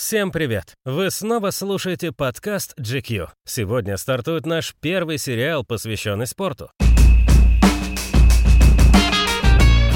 Всем привет! Вы снова слушаете подкаст GQ. Сегодня стартует наш первый сериал, посвященный спорту.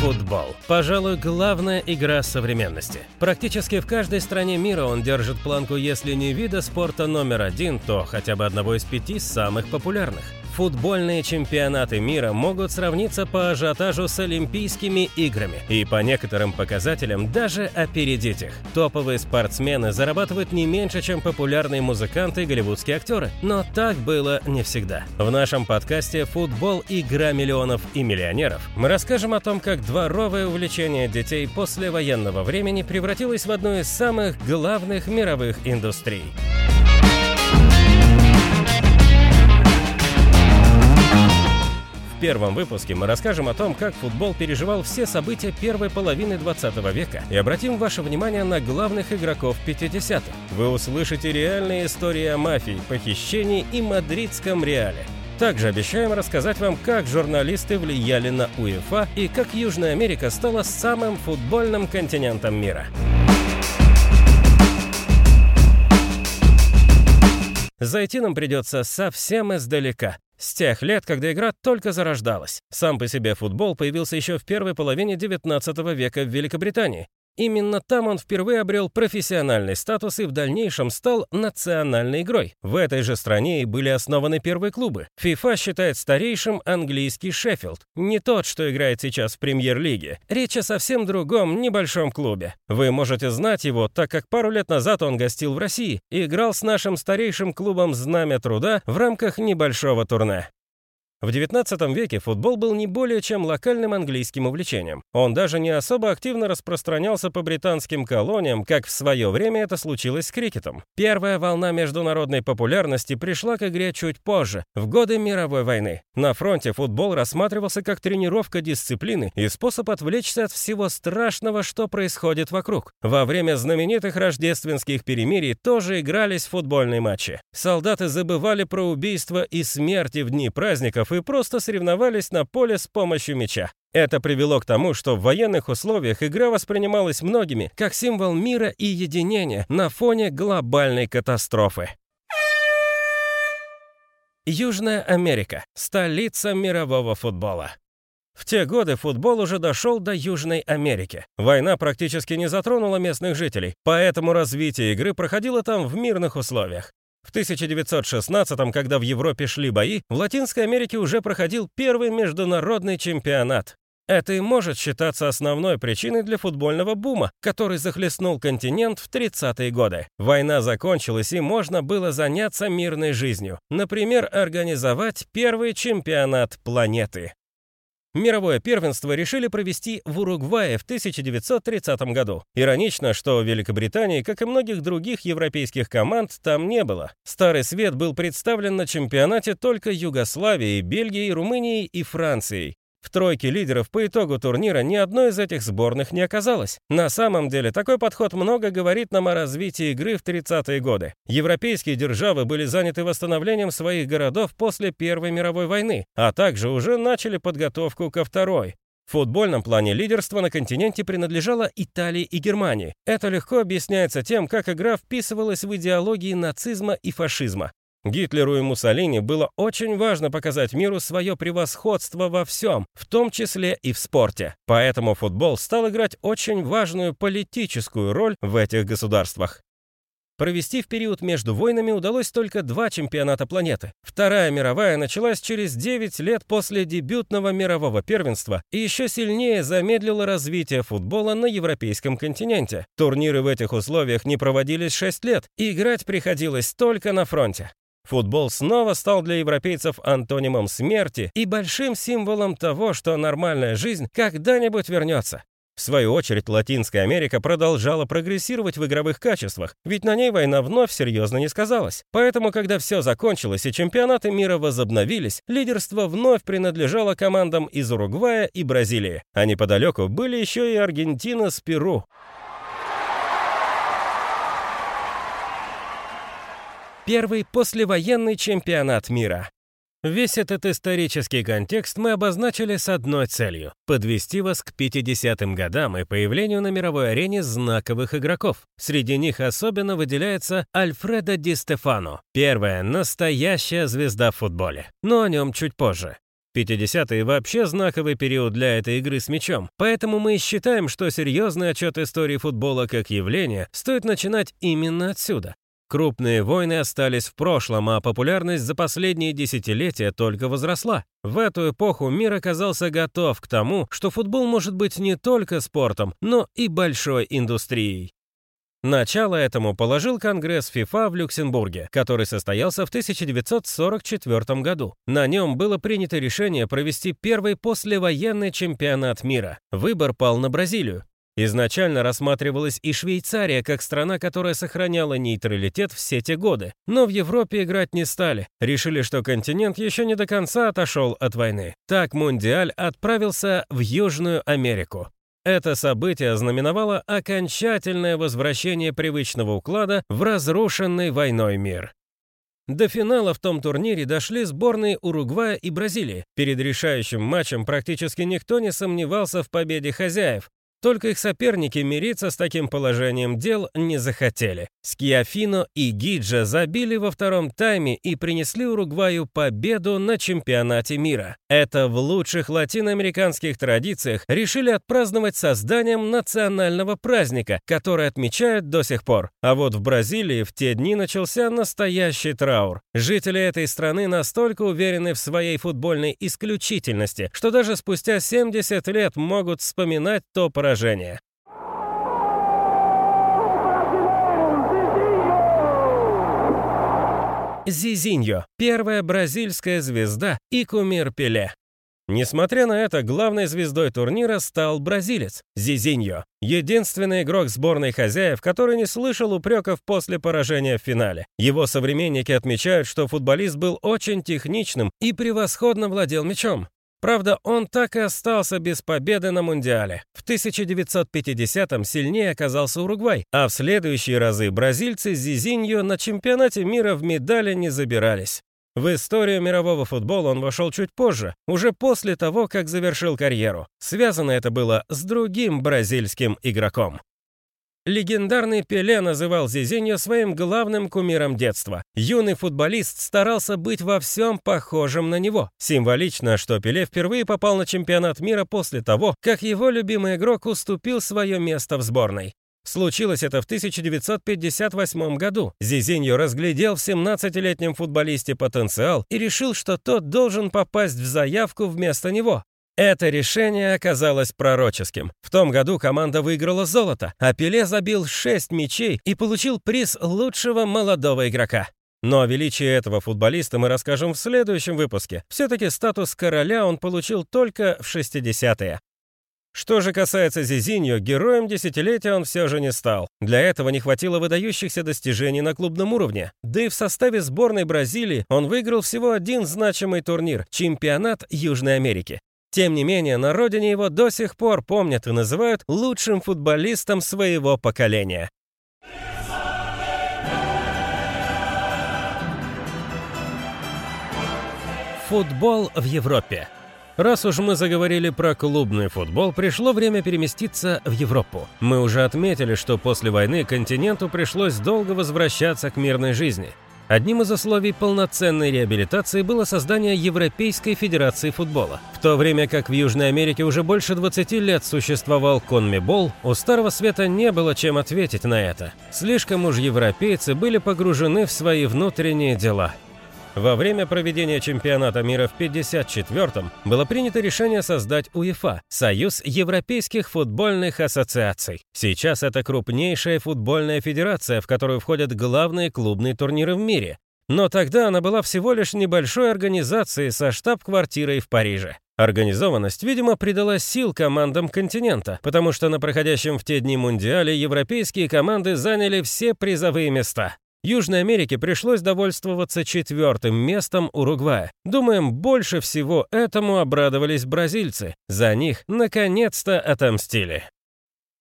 Футбол. Пожалуй, главная игра современности. Практически в каждой стране мира он держит планку, если не вида спорта номер один, то хотя бы одного из пяти самых популярных. Футбольные чемпионаты мира могут сравниться по ажиотажу с Олимпийскими играми и по некоторым показателям даже опередить их. Топовые спортсмены зарабатывают не меньше, чем популярные музыканты и голливудские актеры. Но так было не всегда. В нашем подкасте «Футбол. Игра миллионов и миллионеров» мы расскажем о том, как дворовое увлечение детей после военного времени превратилось в одну из самых главных мировых индустрий. Первом выпуске мы расскажем о том, как футбол переживал все события первой половины 20 века и обратим ваше внимание на главных игроков 50-х. Вы услышите реальные истории о мафии, похищении и мадридском реале. Также обещаем рассказать вам, как журналисты влияли на УЕФА и как Южная Америка стала самым футбольным континентом мира. Зайти нам придется совсем издалека, с тех лет, когда игра только зарождалась. Сам по себе футбол появился еще в первой половине XIX века в Великобритании Именно там он впервые обрел профессиональный статус и в дальнейшем стал национальной игрой. В этой же стране и были основаны первые клубы. FIFA считает старейшим английский Шеффилд. Не тот, что играет сейчас в премьер-лиге. Речь о совсем другом, небольшом клубе. Вы можете знать его, так как пару лет назад он гостил в России и играл с нашим старейшим клубом «Знамя труда» в рамках небольшого турне. В XIX веке футбол был не более чем локальным английским увлечением. Он даже не особо активно распространялся по британским колониям, как в свое время это случилось с крикетом. Первая волна международной популярности пришла к игре чуть позже, в годы мировой войны. На фронте футбол рассматривался как тренировка дисциплины и способ отвлечься от всего страшного, что происходит вокруг. Во время знаменитых рождественских перемирий тоже игрались футбольные матчи. Солдаты забывали про убийства и смерти в дни праздников и просто соревновались на поле с помощью мяча. Это привело к тому, что в военных условиях игра воспринималась многими как символ мира и единения на фоне глобальной катастрофы. Южная Америка – столица мирового футбола. В те годы футбол уже дошел до Южной Америки. Война практически не затронула местных жителей, поэтому развитие игры проходило там в мирных условиях. В 1916-м, когда в Европе шли бои, в Латинской Америке уже проходил первый международный чемпионат. Это и может считаться основной причиной для футбольного бума, который захлестнул континент в 30-е годы. Война закончилась, и можно было заняться мирной жизнью. Например, организовать первый чемпионат планеты. Мировое первенство решили провести в Уругвае в 1930 году. Иронично, что Великобритании, как и многих других европейских команд, там не было. Старый свет был представлен на чемпионате только Югославией, Бельгией, Румынией и Францией. В тройке лидеров по итогу турнира ни одной из этих сборных не оказалось. На самом деле, такой подход много говорит нам о развитии игры в 30-е годы. Европейские державы были заняты восстановлением своих городов после Первой мировой войны, а также уже начали подготовку ко второй. В футбольном плане лидерство на континенте принадлежало Италии и Германии. Это легко объясняется тем, как игра вписывалась в идеологии нацизма и фашизма. Гитлеру и Муссолини было очень важно показать миру свое превосходство во всем, в том числе и в спорте. Поэтому футбол стал играть очень важную политическую роль в этих государствах. Провести в период между войнами удалось только два чемпионата планеты. Вторая мировая началась через 9 лет после дебютного мирового первенства и еще сильнее замедлила развитие футбола на европейском континенте. Турниры в этих условиях не проводились 6 лет, и играть приходилось только на фронте. Футбол снова стал для европейцев антонимом смерти и большим символом того, что нормальная жизнь когда-нибудь вернется. В свою очередь, Латинская Америка продолжала прогрессировать в игровых качествах, ведь на ней война вновь серьезно не сказалась. Поэтому, когда все закончилось и чемпионаты мира возобновились, лидерство вновь принадлежало командам из Уругвая и Бразилии. А неподалеку были еще и Аргентина с Перу. Первый послевоенный чемпионат мира. Весь этот исторический контекст мы обозначили с одной целью – подвести вас к 50-м годам и появлению на мировой арене знаковых игроков. Среди них особенно выделяется Альфредо Ди Стефано, первая настоящая звезда в футболе. Но о нем чуть позже. 50-е вообще знаковый период для этой игры с мячом, поэтому мы считаем, что серьезный отчет истории футбола как явления стоит начинать именно отсюда. Крупные войны остались в прошлом, а популярность за последние десятилетия только возросла. В эту эпоху мир оказался готов к тому, что футбол может быть не только спортом, но и большой индустрией. Начало этому положил Конгресс ФИФА в Люксембурге, который состоялся в 1944 году. На нем было принято решение провести первый послевоенный чемпионат мира. Выбор пал на Бразилию. Изначально рассматривалась и Швейцария как страна, которая сохраняла нейтралитет все те годы. Но в Европе играть не стали. Решили, что континент еще не до конца отошел от войны. Так Мундиаль отправился в Южную Америку. Это событие ознаменовало окончательное возвращение привычного уклада в разрушенный войной мир. До финала в том турнире дошли сборные Уругвая и Бразилии. Перед решающим матчем практически никто не сомневался в победе хозяев, только их соперники мириться с таким положением дел не захотели. Скиафино и Гиджа забили во втором тайме и принесли Уругваю победу на чемпионате мира. Это в лучших латиноамериканских традициях решили отпраздновать созданием национального праздника, который отмечают до сих пор. А вот в Бразилии в те дни начался настоящий траур. Жители этой страны настолько уверены в своей футбольной исключительности, что даже спустя 70 лет могут вспоминать то поражение, поражение. Зизиньо – первая бразильская звезда и кумир Пеле. Несмотря на это, главной звездой турнира стал бразилец Зизиньо, единственный игрок сборной хозяев, который не слышал упреков после поражения в финале. Его современники отмечают, что футболист был очень техничным и превосходно владел мячом. Правда, он так и остался без победы на Мундиале. В 1950-м сильнее оказался Уругвай, а в следующие разы бразильцы с Зизиньо на чемпионате мира в медали не забирались. В историю мирового футбола он вошел чуть позже, уже после того, как завершил карьеру. Связано это было с другим бразильским игроком. Легендарный Пеле называл Зизиньо своим главным кумиром детства. Юный футболист старался быть во всем похожим на него. Символично, что Пеле впервые попал на чемпионат мира после того, как его любимый игрок уступил свое место в сборной. Случилось это в 1958 году. Зизиньо разглядел в 17-летнем футболисте потенциал и решил, что тот должен попасть в заявку вместо него. Это решение оказалось пророческим. В том году команда выиграла золото, а Пеле забил 6 мячей и получил приз лучшего молодого игрока. Но о величии этого футболиста мы расскажем в следующем выпуске. Все-таки статус короля он получил только в 60-е. Что же касается Зизиньо, героем десятилетия он все же не стал. Для этого не хватило выдающихся достижений на клубном уровне. Да и в составе сборной Бразилии он выиграл всего один значимый турнир – чемпионат Южной Америки. Тем не менее, на родине его до сих пор помнят и называют лучшим футболистом своего поколения. Футбол в Европе. Раз уж мы заговорили про клубный футбол, пришло время переместиться в Европу. Мы уже отметили, что после войны континенту пришлось долго возвращаться к мирной жизни. Одним из условий полноценной реабилитации было создание Европейской Федерации футбола. В то время как в Южной Америке уже больше 20 лет существовал конмебол, у Старого Света не было чем ответить на это. Слишком уж европейцы были погружены в свои внутренние дела. Во время проведения чемпионата мира в 54-м было принято решение создать УЕФА – Союз Европейских футбольных ассоциаций. Сейчас это крупнейшая футбольная федерация, в которую входят главные клубные турниры в мире. Но тогда она была всего лишь небольшой организацией со штаб-квартирой в Париже. Организованность, видимо, придала сил командам континента, потому что на проходящем в те дни Мундиале европейские команды заняли все призовые места. Южной Америке пришлось довольствоваться четвертым местом Уругвая. Думаем, больше всего этому обрадовались бразильцы. За них наконец-то отомстили.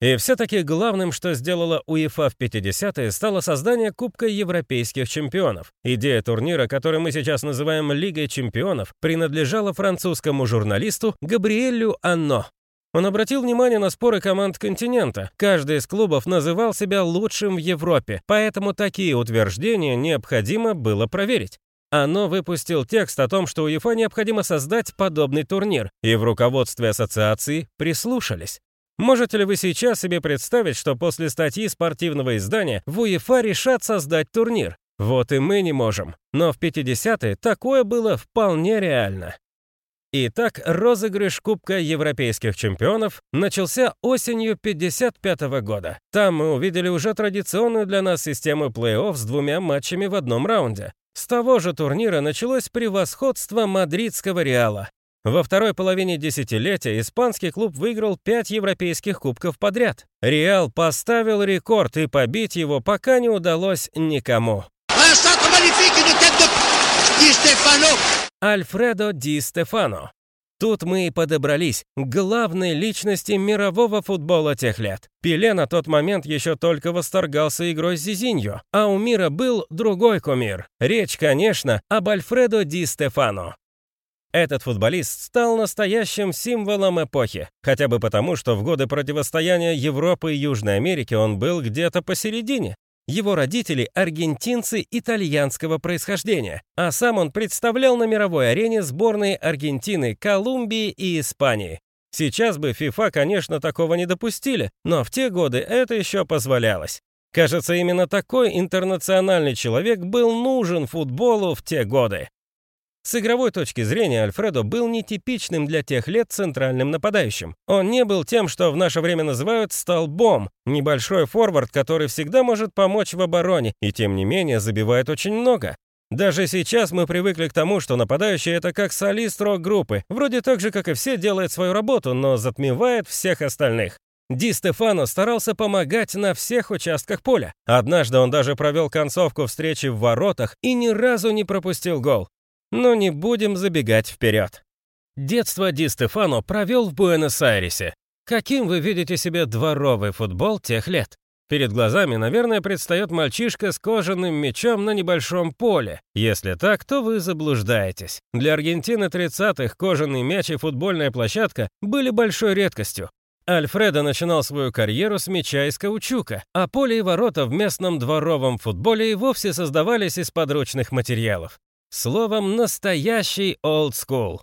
И все-таки главным, что сделала УЕФА в 50-е, стало создание Кубка Европейских чемпионов. Идея турнира, который мы сейчас называем Лигой чемпионов, принадлежала французскому журналисту Габриэлю Анно. Он обратил внимание на споры команд континента. Каждый из клубов называл себя лучшим в Европе, поэтому такие утверждения необходимо было проверить. Оно выпустил текст о том, что УЕФА необходимо создать подобный турнир, и в руководстве ассоциации прислушались. Можете ли вы сейчас себе представить, что после статьи спортивного издания в УЕФА решат создать турнир? Вот и мы не можем. Но в 50-е такое было вполне реально. Итак, розыгрыш Кубка Европейских чемпионов начался осенью 55 -го года. Там мы увидели уже традиционную для нас систему плей-офф с двумя матчами в одном раунде. С того же турнира началось превосходство мадридского Реала. Во второй половине десятилетия испанский клуб выиграл пять европейских кубков подряд. Реал поставил рекорд, и побить его пока не удалось никому. Альфредо Ди Стефано. Тут мы и подобрались к главной личности мирового футбола тех лет. Пеле на тот момент еще только восторгался игрой Зизиньо, а у мира был другой кумир. Речь, конечно, об Альфредо Ди Стефано. Этот футболист стал настоящим символом эпохи, хотя бы потому, что в годы противостояния Европы и Южной Америки он был где-то посередине. Его родители – аргентинцы итальянского происхождения, а сам он представлял на мировой арене сборные Аргентины, Колумбии и Испании. Сейчас бы ФИФА, конечно, такого не допустили, но в те годы это еще позволялось. Кажется, именно такой интернациональный человек был нужен футболу в те годы. С игровой точки зрения Альфредо был нетипичным для тех лет центральным нападающим. Он не был тем, что в наше время называют «столбом», небольшой форвард, который всегда может помочь в обороне, и тем не менее забивает очень много. Даже сейчас мы привыкли к тому, что нападающий это как солист рок-группы, вроде так же, как и все, делает свою работу, но затмевает всех остальных. Ди Стефано старался помогать на всех участках поля. Однажды он даже провел концовку встречи в воротах и ни разу не пропустил гол. Но не будем забегать вперед. Детство Ди Стефано провел в Буэнос-Айресе. Каким вы видите себе дворовый футбол тех лет? Перед глазами, наверное, предстает мальчишка с кожаным мячом на небольшом поле. Если так, то вы заблуждаетесь. Для Аргентины 30-х кожаный мяч и футбольная площадка были большой редкостью. Альфредо начинал свою карьеру с мяча из каучука, а поле и ворота в местном дворовом футболе и вовсе создавались из подручных материалов. Словом, настоящий school.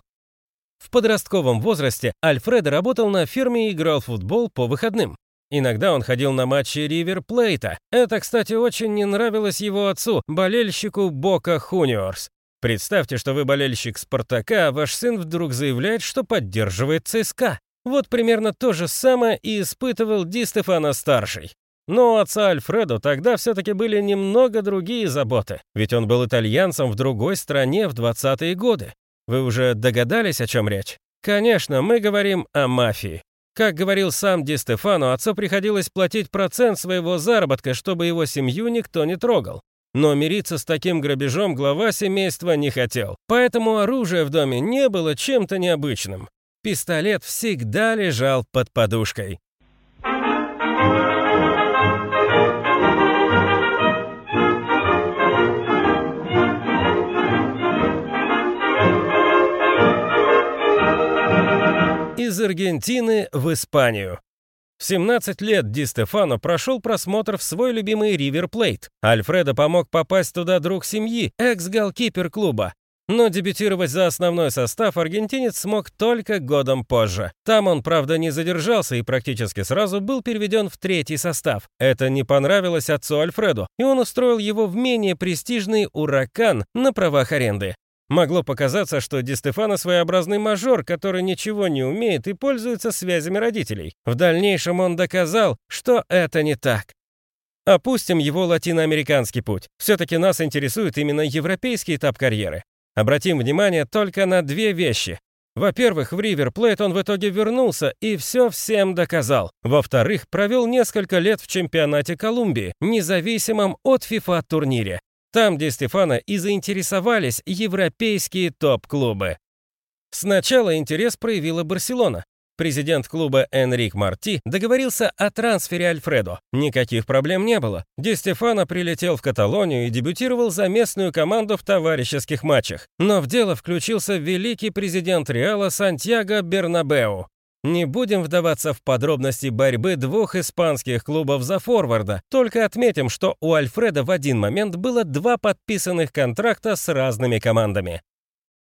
В подростковом возрасте Альфредо работал на фирме и играл в футбол по выходным. Иногда он ходил на матчи Ривер Плейта. Это, кстати, очень не нравилось его отцу, болельщику Бока Хуниорс. Представьте, что вы болельщик Спартака, а ваш сын вдруг заявляет, что поддерживает ЦСКА. Вот примерно то же самое и испытывал Ди Стефано-старший. Но у отца Альфредо тогда все-таки были немного другие заботы, ведь он был итальянцем в другой стране в 20-е годы. Вы уже догадались, о чем речь? Конечно, мы говорим о мафии. Как говорил сам Ди Стефано, отцу приходилось платить процент своего заработка, чтобы его семью никто не трогал. Но мириться с таким грабежом глава семейства не хотел. Поэтому оружие в доме не было чем-то необычным. Пистолет всегда лежал под подушкой. Из Аргентины в Испанию. В 17 лет Ди Стефано прошел просмотр в свой любимый Ривер Плейт. Альфредо помог попасть туда друг семьи, экс-голкипер клуба. Но дебютировать за основной состав аргентинец смог только годом позже. Там он, правда, не задержался и практически сразу был переведен в третий состав. Это не понравилось отцу Альфреду, и он устроил его в менее престижный «Уракан» на правах аренды. Могло показаться, что Ди Стефано своеобразный мажор, который ничего не умеет и пользуется связями родителей. В дальнейшем он доказал, что это не так. Опустим его латиноамериканский путь. Все-таки нас интересует именно европейский этап карьеры. Обратим внимание только на две вещи. Во-первых, в Ривер Плейт он в итоге вернулся и все всем доказал. Во-вторых, провел несколько лет в чемпионате Колумбии, независимом от FIFA турнире. Там, где Стефана и заинтересовались европейские топ-клубы. Сначала интерес проявила Барселона. Президент клуба Энрик Марти договорился о трансфере Альфредо. Никаких проблем не было. Ди Стефано прилетел в Каталонию и дебютировал за местную команду в товарищеских матчах. Но в дело включился великий президент Реала Сантьяго Бернабеу. Не будем вдаваться в подробности борьбы двух испанских клубов за форварда, только отметим, что у Альфреда в один момент было два подписанных контракта с разными командами.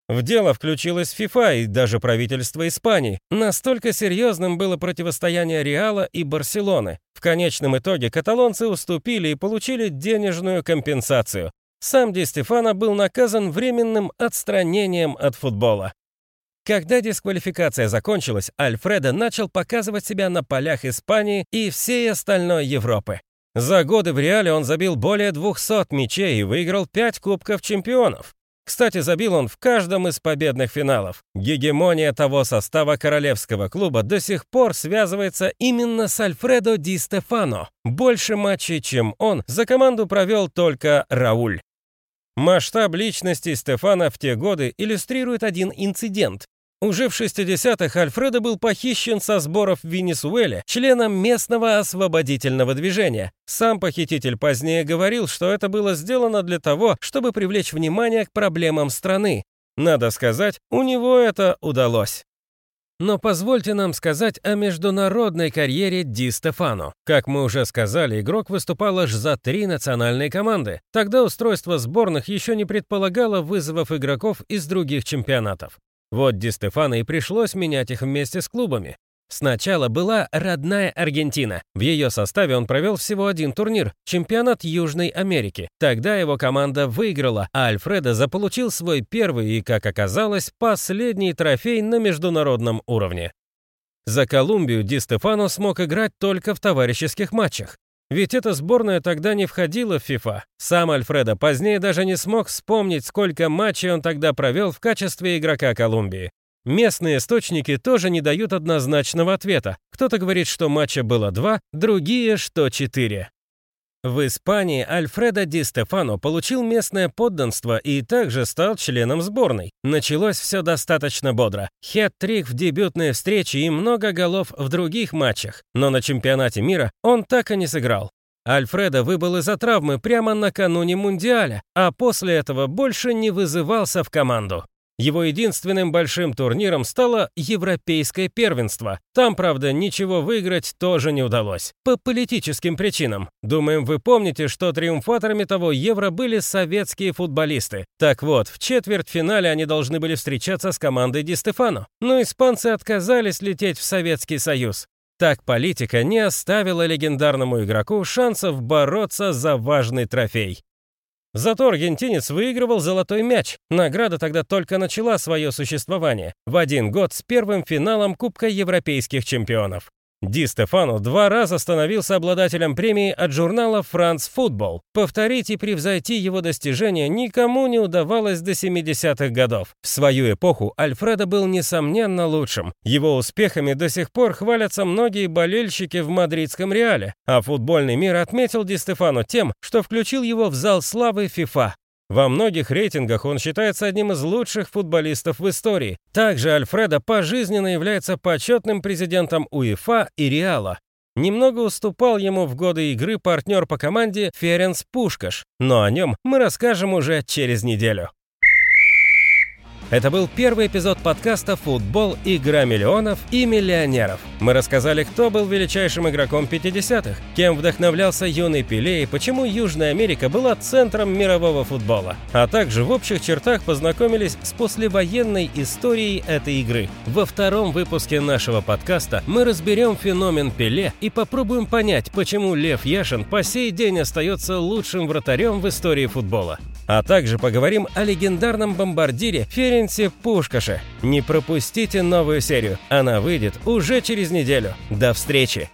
В дело включилась ФИФА и даже правительство Испании. Настолько серьезным было противостояние Реала и Барселоны. В конечном итоге каталонцы уступили и получили денежную компенсацию. Сам Ди Стефано был наказан временным отстранением от футбола. Когда дисквалификация закончилась, Альфредо начал показывать себя на полях Испании и всей остальной Европы. За годы в Реале он забил более 200 мячей и выиграл 5 кубков чемпионов. Кстати, забил он в каждом из победных финалов. Гегемония того состава королевского клуба до сих пор связывается именно с Альфредо Ди Стефано. Больше матчей, чем он, за команду провел только Рауль. Масштаб личности Стефана в те годы иллюстрирует один инцидент. Уже в 60-х Альфредо был похищен со сборов в Венесуэле членом местного освободительного движения. Сам похититель позднее говорил, что это было сделано для того, чтобы привлечь внимание к проблемам страны. Надо сказать, у него это удалось. Но позвольте нам сказать о международной карьере Ди Стефано. Как мы уже сказали, игрок выступал аж за три национальные команды. Тогда устройство сборных еще не предполагало вызовов игроков из других чемпионатов. Вот Ди Стефано и пришлось менять их вместе с клубами. Сначала была родная Аргентина. В ее составе он провел всего один турнир – чемпионат Южной Америки. Тогда его команда выиграла, а Альфредо заполучил свой первый и, как оказалось, последний трофей на международном уровне. За Колумбию Ди Стефано смог играть только в товарищеских матчах. Ведь эта сборная тогда не входила в FIFA. Сам Альфредо позднее даже не смог вспомнить, сколько матчей он тогда провел в качестве игрока Колумбии. Местные источники тоже не дают однозначного ответа. Кто-то говорит, что матча было два, другие, что четыре. В Испании Альфредо Ди Стефано получил местное подданство и также стал членом сборной. Началось все достаточно бодро. Хет-трик в дебютной встрече и много голов в других матчах. Но на чемпионате мира он так и не сыграл. Альфредо выбыл из-за травмы прямо накануне Мундиаля, а после этого больше не вызывался в команду. Его единственным большим турниром стало Европейское первенство. Там, правда, ничего выиграть тоже не удалось. По политическим причинам. Думаем, вы помните, что триумфаторами того Евро были советские футболисты. Так вот, в четвертьфинале они должны были встречаться с командой Ди Стефано. Но испанцы отказались лететь в Советский Союз. Так политика не оставила легендарному игроку шансов бороться за важный трофей. Зато аргентинец выигрывал золотой мяч. Награда тогда только начала свое существование. В один год с первым финалом Кубка европейских чемпионов. Ди Стефано два раза становился обладателем премии от журнала «France Football». Повторить и превзойти его достижения никому не удавалось до 70-х годов. В свою эпоху Альфредо был, несомненно, лучшим. Его успехами до сих пор хвалятся многие болельщики в мадридском Реале, а футбольный мир отметил Ди Стефано тем, что включил его в зал славы FIFA. Во многих рейтингах он считается одним из лучших футболистов в истории. Также Альфредо пожизненно является почетным президентом УЕФА и Реала. Немного уступал ему в годы игры партнер по команде Ференс Пушкаш, но о нем мы расскажем уже через неделю. Это был первый эпизод подкаста «Футбол. Игра миллионов и миллионеров». Мы рассказали, кто был величайшим игроком 50-х, кем вдохновлялся юный Пеле и почему Южная Америка была центром мирового футбола. А также в общих чертах познакомились с послевоенной историей этой игры. Во втором выпуске нашего подкаста мы разберем феномен Пеле и попробуем понять, почему Лев Яшин по сей день остается лучшим вратарем в истории футбола. А также поговорим о легендарном бомбардире Ференсе Пушкаше. Не пропустите новую серию, она выйдет уже через неделю. До встречи!